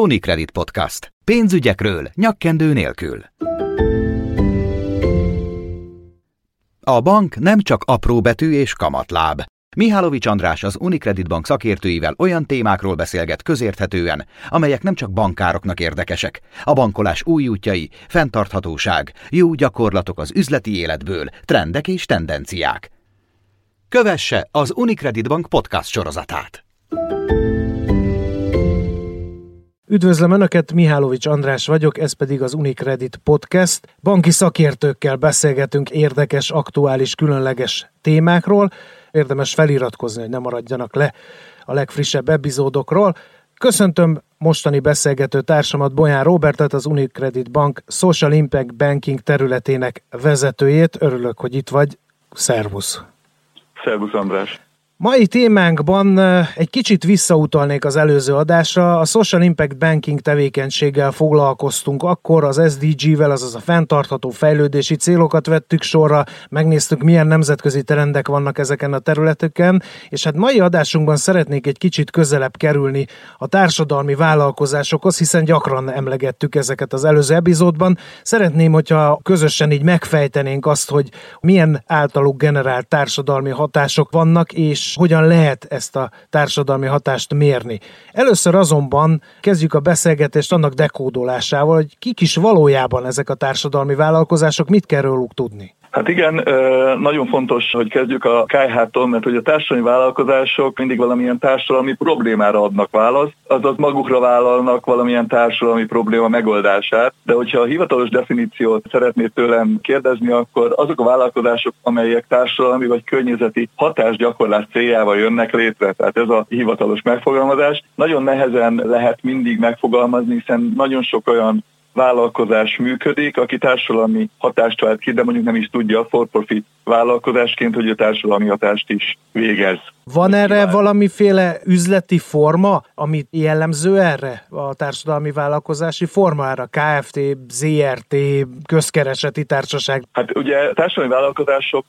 Unicredit Podcast. Pénzügyekről nyakkendő nélkül. A bank nem csak apró betű és kamatláb. Mihálovics András az Unicredit Bank szakértőivel olyan témákról beszélget közérthetően, amelyek nem csak bankároknak érdekesek. A bankolás új útjai, fenntarthatóság, jó gyakorlatok az üzleti életből, trendek és tendenciák. Kövesse az Unicredit Bank podcast sorozatát. Üdvözlöm Önöket, Mihálovics András vagyok, ez pedig az Unicredit Podcast. Banki szakértőkkel beszélgetünk érdekes, aktuális, különleges témákról. Érdemes feliratkozni, hogy ne maradjanak le a legfrissebb epizódokról. Köszöntöm mostani beszélgető társamat, Bolyán Robertet, az Unicredit Bank Social Impact Banking területének vezetőjét. Örülök, hogy itt vagy. Szervusz! Szervusz András! Mai témánkban egy kicsit visszautalnék az előző adásra. A Social Impact Banking tevékenységgel foglalkoztunk akkor, az SDG-vel, azaz a fenntartható fejlődési célokat vettük sorra, megnéztük, milyen nemzetközi trendek vannak ezeken a területeken, és hát mai adásunkban szeretnék egy kicsit közelebb kerülni a társadalmi vállalkozásokhoz, hiszen gyakran emlegettük ezeket az előző epizódban. Szeretném, hogyha közösen így megfejtenénk azt, hogy milyen általuk generált társadalmi hatások vannak, és hogyan lehet ezt a társadalmi hatást mérni. Először azonban kezdjük a beszélgetést annak dekódolásával, hogy kik is valójában ezek a társadalmi vállalkozások, mit kell róluk tudni. Hát igen, nagyon fontos, hogy kezdjük a KH-tól, mert hogy a társadalmi vállalkozások mindig valamilyen társadalmi problémára adnak választ, azaz magukra vállalnak valamilyen társadalmi probléma megoldását, de hogyha a hivatalos definíciót szeretnéd tőlem kérdezni, akkor azok a vállalkozások, amelyek társadalmi vagy környezeti hatásgyakorlás céljával jönnek létre, tehát ez a hivatalos megfogalmazás, nagyon nehezen lehet mindig megfogalmazni, hiszen nagyon sok olyan vállalkozás működik, aki társadalmi hatást vált ki, de mondjuk nem is tudja for-profit vállalkozásként, hogy a társadalmi hatást is végez. Van erre valamiféle üzleti forma, amit jellemző erre a társadalmi vállalkozási formára? KFT, ZRT, közkereseti társaság? Hát ugye társadalmi vállalkozások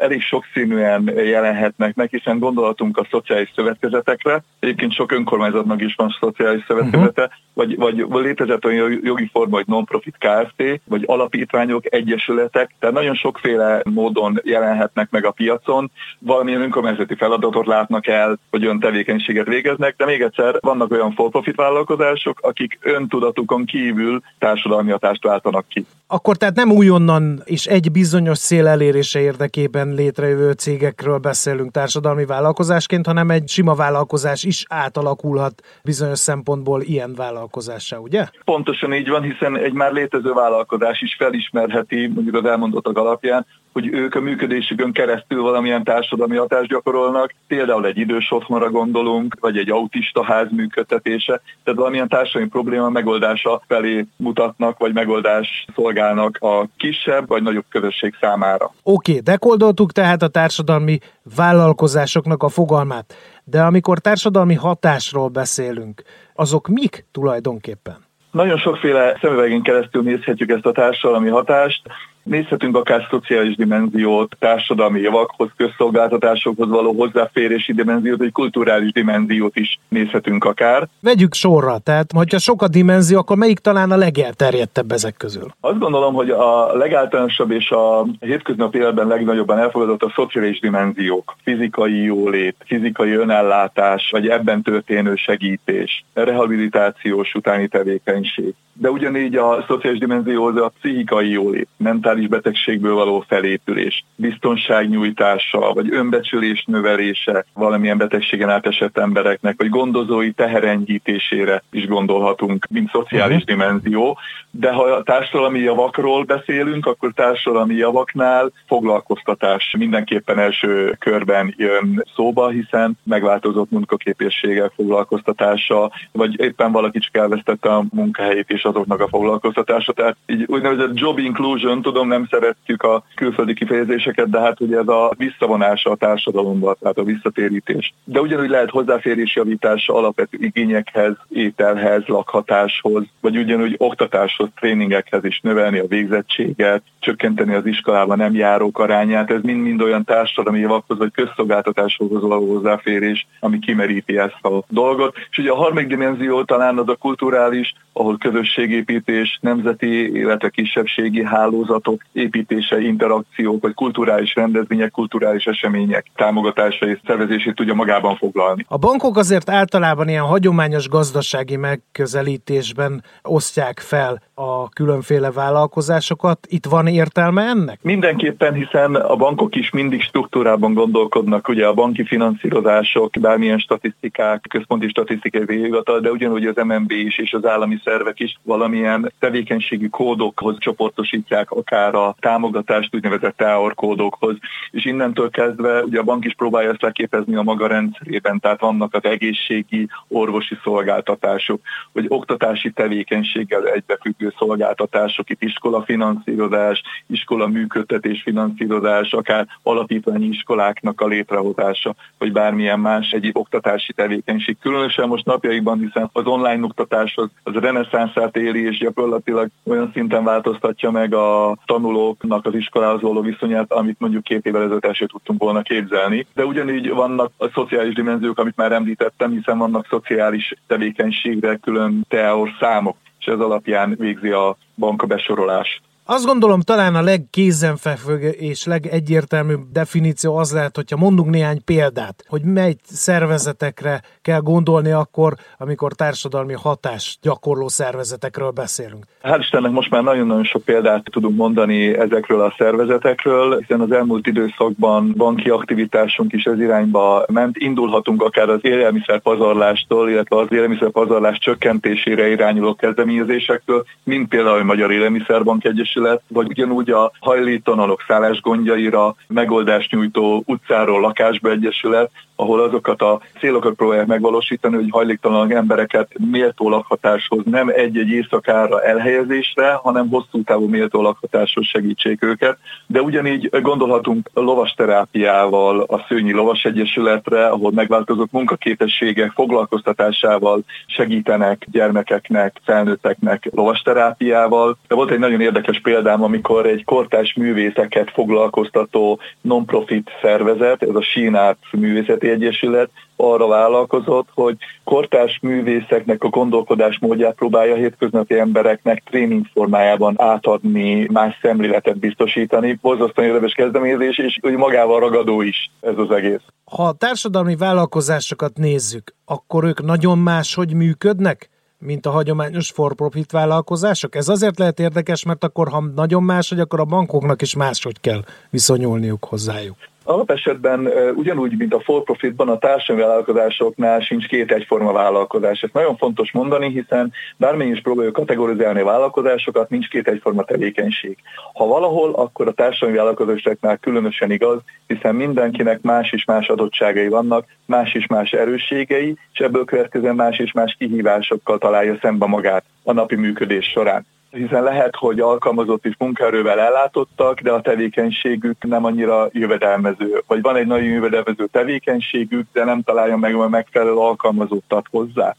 elég sokszínűen jelenhetnek meg, hiszen gondolatunk a szociális szövetkezetekre. Egyébként sok önkormányzatnak is van szociális szövetkezete, uh-huh. vagy, vagy létezett olyan jogi forma, hogy non-profit KFT, vagy alapítványok, egyesületek, tehát nagyon sokféle módon jelenhetnek meg a piacon. Valamilyen önkormányzati feladat feladatot látnak el, hogy ön tevékenységet végeznek, de még egyszer vannak olyan for-profit vállalkozások, akik öntudatukon kívül társadalmi hatást váltanak ki. Akkor tehát nem újonnan és egy bizonyos szél elérése érdekében létrejövő cégekről beszélünk társadalmi vállalkozásként, hanem egy sima vállalkozás is átalakulhat bizonyos szempontból ilyen vállalkozássá, ugye? Pontosan így van, hiszen egy már létező vállalkozás is felismerheti, mondjuk az elmondottak alapján, hogy ők a működésükön keresztül valamilyen társadalmi hatást gyakorolnak, például egy idős otthonra gondolunk, vagy egy autista ház működtetése, tehát valamilyen társadalmi probléma megoldása felé mutatnak, vagy megoldás szolgálnak a kisebb vagy nagyobb közösség számára. Oké, okay, dekoldoltuk tehát a társadalmi vállalkozásoknak a fogalmát, de amikor társadalmi hatásról beszélünk, azok mik tulajdonképpen? Nagyon sokféle szemüvegén keresztül nézhetjük ezt a társadalmi hatást. Nézhetünk akár szociális dimenziót, társadalmi javakhoz, közszolgáltatásokhoz való hozzáférési dimenziót, vagy kulturális dimenziót is nézhetünk akár. Vegyük sorra, tehát hogyha sok a dimenzió, akkor melyik talán a legelterjedtebb ezek közül? Azt gondolom, hogy a legáltalánosabb és a hétköznapi életben legnagyobban elfogadott a szociális dimenziók, fizikai jólét, fizikai önellátás, vagy ebben történő segítés, rehabilitációs utáni tevékenység. De ugyanígy a szociális dimenzióhoz a pszichikai jólét, mentális mentális betegségből való felépülés, biztonságnyújtása, vagy önbecsülés növelése valamilyen betegségen átesett embereknek, vagy gondozói teherenyhítésére is gondolhatunk, mint szociális uh-huh. dimenzió. De ha a társadalmi javakról beszélünk, akkor társadalmi javaknál foglalkoztatás mindenképpen első körben jön szóba, hiszen megváltozott munkaképességgel foglalkoztatása, vagy éppen valaki csak elvesztette a munkahelyét és azoknak a foglalkoztatása. Tehát így úgynevezett job inclusion, tudom, nem szeretjük a külföldi kifejezéseket, de hát ugye ez a visszavonása a társadalomba, tehát a visszatérítés. De ugyanúgy lehet hozzáférés javítása alapvető igényekhez, ételhez, lakhatáshoz, vagy ugyanúgy oktatáshoz kapcsolatos tréningekhez is növelni a végzettséget, csökkenteni az iskolában nem járók arányát, ez mind-mind olyan társadalmi javakhoz vagy közszolgáltatáshoz való hozzáférés, ami kimeríti ezt a dolgot. És ugye a harmadik dimenzió talán az a kulturális, ahol közösségépítés, nemzeti, illetve kisebbségi hálózatok építése, interakciók, vagy kulturális rendezvények, kulturális események támogatása és szervezését tudja magában foglalni. A bankok azért általában ilyen hagyományos gazdasági megközelítésben osztják fel a különféle vállalkozásokat. Itt van értelme ennek? Mindenképpen, hiszen a bankok is mindig struktúrában gondolkodnak, ugye a banki finanszírozások, bármilyen statisztikák, központi statisztikai végighatal, de ugyanúgy az MNB is és az állami szervek is valamilyen tevékenységi kódokhoz csoportosítják, akár a támogatást úgynevezett TAOR kódokhoz, és innentől kezdve ugye a bank is próbálja ezt leképezni a maga rendszerében, tehát vannak az egészségi, orvosi szolgáltatások, vagy oktatási tevékenységgel egybefüggő szolgáltatások, itt iskola finanszírozás, iskola működtetés finanszírozás, akár alapítványi iskoláknak a létrehozása, vagy bármilyen más egyéb oktatási tevékenység. Különösen most napjainkban, hiszen az online oktatás az, az reneszánszát éli, és gyakorlatilag olyan szinten változtatja meg a tanulóknak az iskolához való viszonyát, amit mondjuk két évvel ezelőtt el tudtunk volna képzelni. De ugyanígy vannak a szociális dimenziók, amit már említettem, hiszen vannak szociális tevékenységre külön teor számok, és ez alapján végzi a banka besorolást. Azt gondolom talán a legkézenfekvő és legegyértelműbb definíció az lehet, hogyha mondunk néhány példát, hogy mely szervezetekre kell gondolni akkor, amikor társadalmi hatás gyakorló szervezetekről beszélünk. Hát Istennek most már nagyon-nagyon sok példát tudunk mondani ezekről a szervezetekről, hiszen az elmúlt időszakban banki aktivitásunk is ez irányba ment. Indulhatunk akár az élelmiszerpazarlástól, illetve az élelmiszerpazarlás csökkentésére irányuló kezdeményezésektől, mint például a Magyar Élelmiszerbank Egyesület, Egyesület, vagy ugyanúgy a hajléktalanok szállásgondjaira megoldást nyújtó utcáról lakásba egyesület, ahol azokat a célokat próbálják megvalósítani, hogy hajléktalan embereket méltó lakhatáshoz nem egy-egy éjszakára elhelyezésre, hanem hosszú távú méltó lakhatáshoz segítsék őket. De ugyanígy gondolhatunk lovasterápiával, a Szőnyi Lovas Egyesületre, ahol megváltozott munkaképességek foglalkoztatásával segítenek gyermekeknek, felnőtteknek lovasterápiával. De volt egy nagyon érdekes példám, amikor egy kortás művészeket foglalkoztató non-profit szervezet, ez a Sínát művészeti Egyesület arra vállalkozott, hogy kortárs művészeknek a gondolkodás módját próbálja a hétköznapi embereknek tréning formájában átadni, más szemléletet biztosítani. Borzasztóan érdekes kezdeményezés, és úgy magával ragadó is ez az egész. Ha a társadalmi vállalkozásokat nézzük, akkor ők nagyon máshogy működnek? Mint a hagyományos for-profit vállalkozások? Ez azért lehet érdekes, mert akkor, ha nagyon más, hogy akkor a bankoknak is máshogy kell viszonyulniuk hozzájuk. Alapesetben ugyanúgy, mint a for-profitban, a társadalmi vállalkozásoknál sincs két egyforma vállalkozás. Ez nagyon fontos mondani, hiszen bármilyen is próbáljuk kategorizálni a vállalkozásokat, nincs két egyforma tevékenység. Ha valahol, akkor a társadalmi vállalkozásoknál különösen igaz, hiszen mindenkinek más és más adottságai vannak, más és más erősségei, és ebből következően más és más kihívásokkal találja szembe magát a napi működés során hiszen lehet, hogy alkalmazott is munkaerővel ellátottak, de a tevékenységük nem annyira jövedelmező. Vagy van egy nagyon jövedelmező tevékenységük, de nem találja meg a megfelelő alkalmazottat hozzá.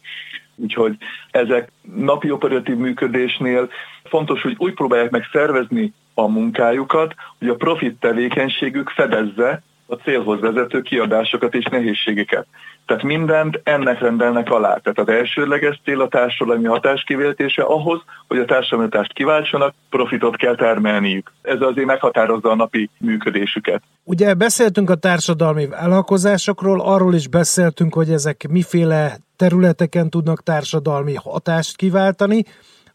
Úgyhogy ezek napi operatív működésnél fontos, hogy úgy próbálják meg szervezni a munkájukat, hogy a profit tevékenységük fedezze a célhoz vezető kiadásokat és nehézségeket. Tehát mindent ennek rendelnek alá. Tehát az elsődleges cél a társadalmi hatás kiváltása ahhoz, hogy a társadalmi hatást kiváltsanak, profitot kell termelniük. Ez azért meghatározza a napi működésüket. Ugye beszéltünk a társadalmi vállalkozásokról, arról is beszéltünk, hogy ezek miféle területeken tudnak társadalmi hatást kiváltani,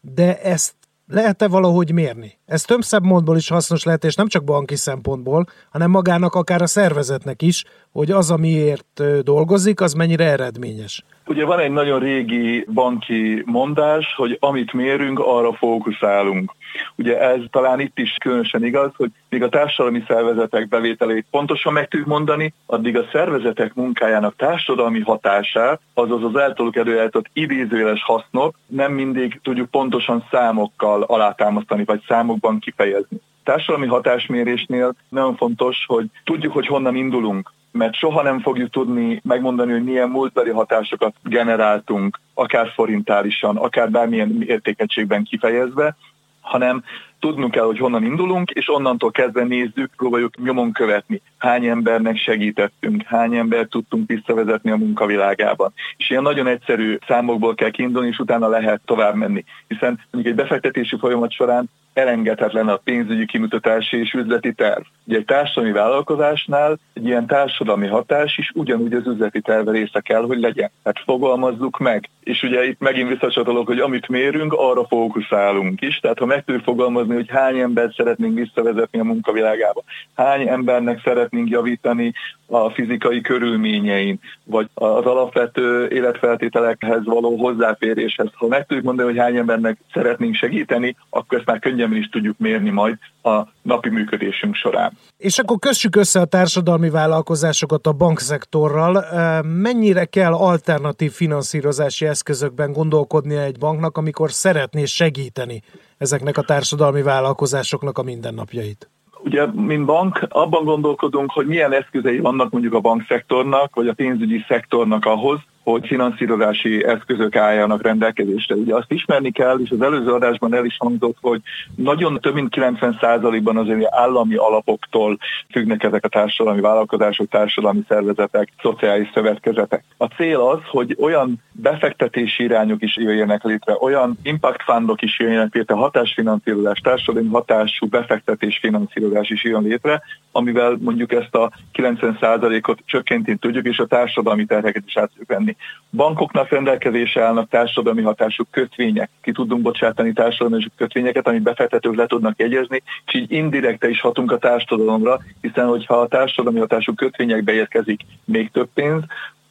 de ezt lehet-e valahogy mérni? Ez több szempontból is hasznos lehet, és nem csak banki szempontból, hanem magának akár a szervezetnek is, hogy az, amiért dolgozik, az mennyire eredményes. Ugye van egy nagyon régi banki mondás, hogy amit mérünk, arra fókuszálunk. Ugye ez talán itt is különösen igaz, hogy míg a társadalmi szervezetek bevételét pontosan meg tudjuk mondani, addig a szervezetek munkájának társadalmi hatását, azaz az eltoluk előállított idézőjeles hasznot nem mindig tudjuk pontosan számokkal alátámasztani, vagy számokban kifejezni. Társadalmi hatásmérésnél nagyon fontos, hogy tudjuk, hogy honnan indulunk mert soha nem fogjuk tudni megmondani, hogy milyen múltbeli hatásokat generáltunk, akár forintálisan, akár bármilyen értékegységben kifejezve, hanem tudnunk kell, hogy honnan indulunk, és onnantól kezdve nézzük, próbáljuk nyomon követni. Hány embernek segítettünk, hány embert tudtunk visszavezetni a munkavilágában. És ilyen nagyon egyszerű számokból kell kiindulni, és utána lehet tovább menni. Hiszen mondjuk egy befektetési folyamat során elengedhetetlen a pénzügyi kimutatási és üzleti terv. Ugye egy társadalmi vállalkozásnál egy ilyen társadalmi hatás is ugyanúgy az üzleti terve része kell, hogy legyen. Hát fogalmazzuk meg. És ugye itt megint visszacsatolok, hogy amit mérünk, arra fókuszálunk is. Tehát ha meg tudjuk fogalmazni, hogy hány embert szeretnénk visszavezetni a munkavilágába, hány embernek szeretnénk javítani a fizikai körülményein, vagy az alapvető életfeltételekhez való hozzáféréshez. Ha meg tudjuk mondani, hogy hány embernek szeretnénk segíteni, akkor ezt már könnyebben is tudjuk mérni majd a napi működésünk során. És akkor kössük össze a társadalmi vállalkozásokat a bankszektorral. Mennyire kell alternatív finanszírozási eszközökben gondolkodnia egy banknak, amikor szeretné segíteni ezeknek a társadalmi vállalkozásoknak a mindennapjait? Ugye, mint bank, abban gondolkodunk, hogy milyen eszközei vannak mondjuk a bankszektornak, vagy a pénzügyi szektornak ahhoz, hogy finanszírozási eszközök álljanak rendelkezésre. Ugye azt ismerni kell, és az előző adásban el is hangzott, hogy nagyon több mint 90%-ban azért állami alapoktól függnek ezek a társadalmi vállalkozások, társadalmi szervezetek, szociális szövetkezetek. A cél az, hogy olyan befektetési irányok is jöjjenek létre, olyan impact fundok is jöjjenek létre, hatásfinanszírozás, társadalmi hatású befektetés finanszírozás is jön létre, amivel mondjuk ezt a 90%-ot csökkenteni tudjuk, és a társadalmi terheket is át tudjuk venni. Bankoknak rendelkezésre állnak társadalmi hatású kötvények. Ki tudunk bocsátani társadalmi kötvényeket, amit befektetők le tudnak jegyezni, és így indirekte is hatunk a társadalomra, hiszen hogyha a társadalmi hatású kötvényekbe érkezik még több pénz,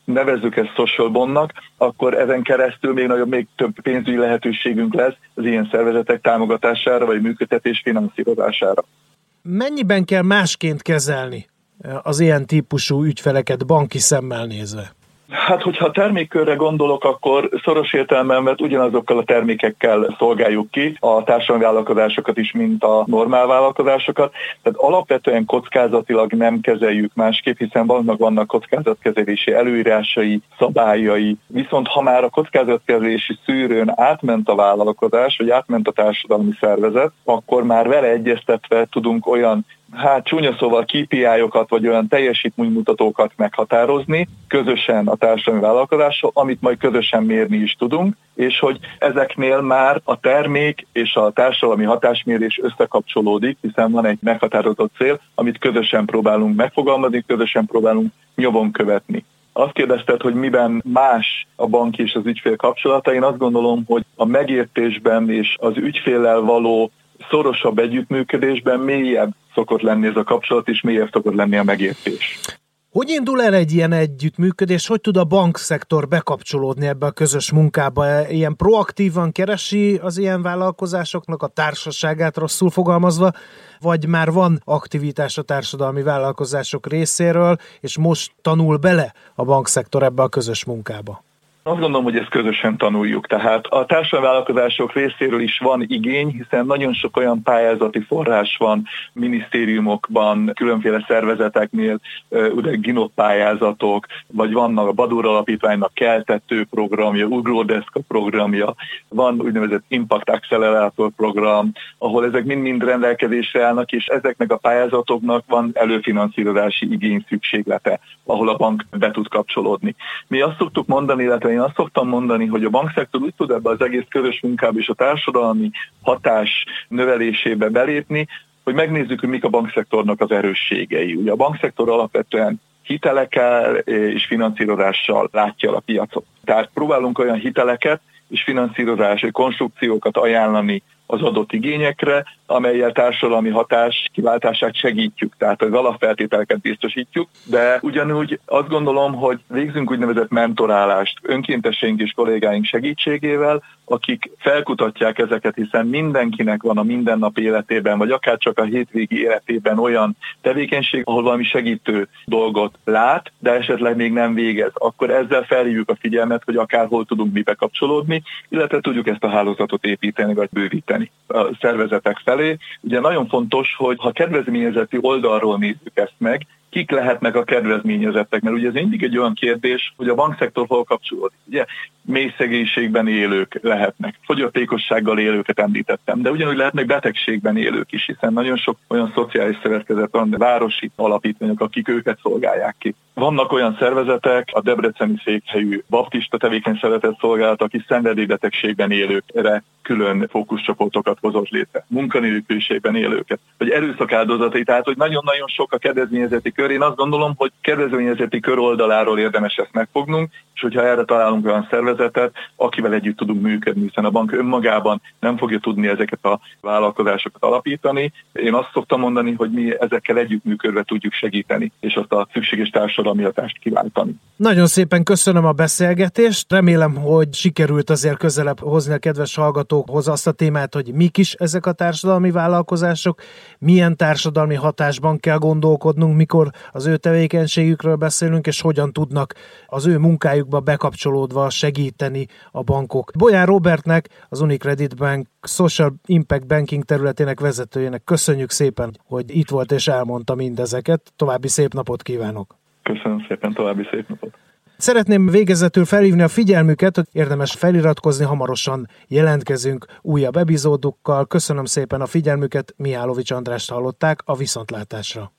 nevezzük ezt social bondnak, akkor ezen keresztül még nagyobb, még több pénzügyi lehetőségünk lesz az ilyen szervezetek támogatására vagy működtetés finanszírozására. Mennyiben kell másként kezelni az ilyen típusú ügyfeleket banki szemmel nézve? Hát, hogyha a termékkörre gondolok, akkor szoros értelemben vett ugyanazokkal a termékekkel szolgáljuk ki a társadalmi vállalkozásokat is, mint a normál vállalkozásokat. Tehát alapvetően kockázatilag nem kezeljük másképp, hiszen vannak, vannak kockázatkezelési előírásai, szabályai. Viszont ha már a kockázatkezelési szűrőn átment a vállalkozás, vagy átment a társadalmi szervezet, akkor már vele egyeztetve tudunk olyan hát csúnya szóval KPI-okat, vagy olyan teljesítménymutatókat meghatározni közösen a társadalmi vállalkozással, amit majd közösen mérni is tudunk, és hogy ezeknél már a termék és a társadalmi hatásmérés összekapcsolódik, hiszen van egy meghatározott cél, amit közösen próbálunk megfogalmazni, közösen próbálunk nyomon követni. Azt kérdezted, hogy miben más a bank és az ügyfél kapcsolata. Én azt gondolom, hogy a megértésben és az ügyféllel való szorosabb együttműködésben mélyebb szokott lenni ez a kapcsolat, és mélyebb szokott lenni a megértés. Hogy indul el egy ilyen együttműködés? Hogy tud a bankszektor bekapcsolódni ebbe a közös munkába? Ilyen proaktívan keresi az ilyen vállalkozásoknak a társaságát rosszul fogalmazva, vagy már van aktivitás a társadalmi vállalkozások részéről, és most tanul bele a bankszektor ebbe a közös munkába? Azt gondolom, hogy ezt közösen tanuljuk. Tehát a társadalmi vállalkozások részéről is van igény, hiszen nagyon sok olyan pályázati forrás van minisztériumokban, különféle szervezeteknél, ugye GINOP pályázatok, vagy vannak a Badur Alapítványnak keltető programja, Ugródeszka programja, van úgynevezett Impact Accelerator program, ahol ezek mind-mind rendelkezésre állnak, és ezeknek a pályázatoknak van előfinanszírozási igény szükséglete, ahol a bank be tud kapcsolódni. Mi azt szoktuk mondani, illetve én azt szoktam mondani, hogy a bankszektor úgy tud ebbe az egész közös munkába és a társadalmi hatás növelésébe belépni, hogy megnézzük, hogy mik a bankszektornak az erősségei. Ugye a bankszektor alapvetően hitelekkel és finanszírozással látja a piacot. Tehát próbálunk olyan hiteleket és finanszírozási konstrukciókat ajánlani az adott igényekre, amelyel társadalmi hatás kiváltását segítjük, tehát az alapfeltételeket biztosítjuk, de ugyanúgy azt gondolom, hogy végzünk úgynevezett mentorálást önkénteseink és kollégáink segítségével, akik felkutatják ezeket, hiszen mindenkinek van a mindennap életében, vagy akár csak a hétvégi életében olyan tevékenység, ahol valami segítő dolgot lát, de esetleg még nem végez. Akkor ezzel felhívjuk a figyelmet, hogy akár hol tudunk mi bekapcsolódni, illetve tudjuk ezt a hálózatot építeni, vagy bővíteni a szervezetek felé. Ugye nagyon fontos, hogy ha kedvezményezeti oldalról nézzük ezt meg, kik lehetnek a kedvezményezettek, mert ugye ez mindig egy olyan kérdés, hogy a bankszektor hol kapcsolódik. Ugye mély szegénységben élők lehetnek, fogyatékossággal élőket említettem, de ugyanúgy lehetnek betegségben élők is, hiszen nagyon sok olyan szociális szervezet van, városi alapítványok, akik őket szolgálják ki. Vannak olyan szervezetek, a Debreceni székhelyű baptista tevékeny szeretett szolgálat, aki szenvedélybetegségben élőkre külön fókuszcsoportokat hozott létre, munkanélküliségben élőket, vagy erőszak áldozatai, tehát hogy nagyon-nagyon sok a kedvezményezeti kör. Én azt gondolom, hogy kedvezményezeti kör oldaláról érdemes ezt megfognunk, és hogyha erre találunk olyan szervezetet, akivel együtt tudunk működni, hiszen a bank önmagában nem fogja tudni ezeket a vállalkozásokat alapítani. Én azt szoktam mondani, hogy mi ezekkel együttműködve tudjuk segíteni, és azt a szükséges társadalmi hatást kiváltani. Nagyon szépen köszönöm a beszélgetést. Remélem, hogy sikerült azért közelebb hozni a kedves hallgatókhoz azt a témát, hogy mik is ezek a társadalmi vállalkozások, milyen társadalmi hatásban kell gondolkodnunk, mikor az ő tevékenységükről beszélünk, és hogyan tudnak az ő munkájukba bekapcsolódva segíteni a bankok. Bolyán Robertnek, az Unicredit Bank Social Impact Banking területének vezetőjének köszönjük szépen, hogy itt volt és elmondta mindezeket. További szép napot kívánok! Köszönöm szépen, további szép napot! Szeretném végezetül felhívni a figyelmüket, hogy érdemes feliratkozni, hamarosan jelentkezünk újabb epizódukkal. Köszönöm szépen a figyelmüket, Mihálovics Andrást hallották a Viszontlátásra.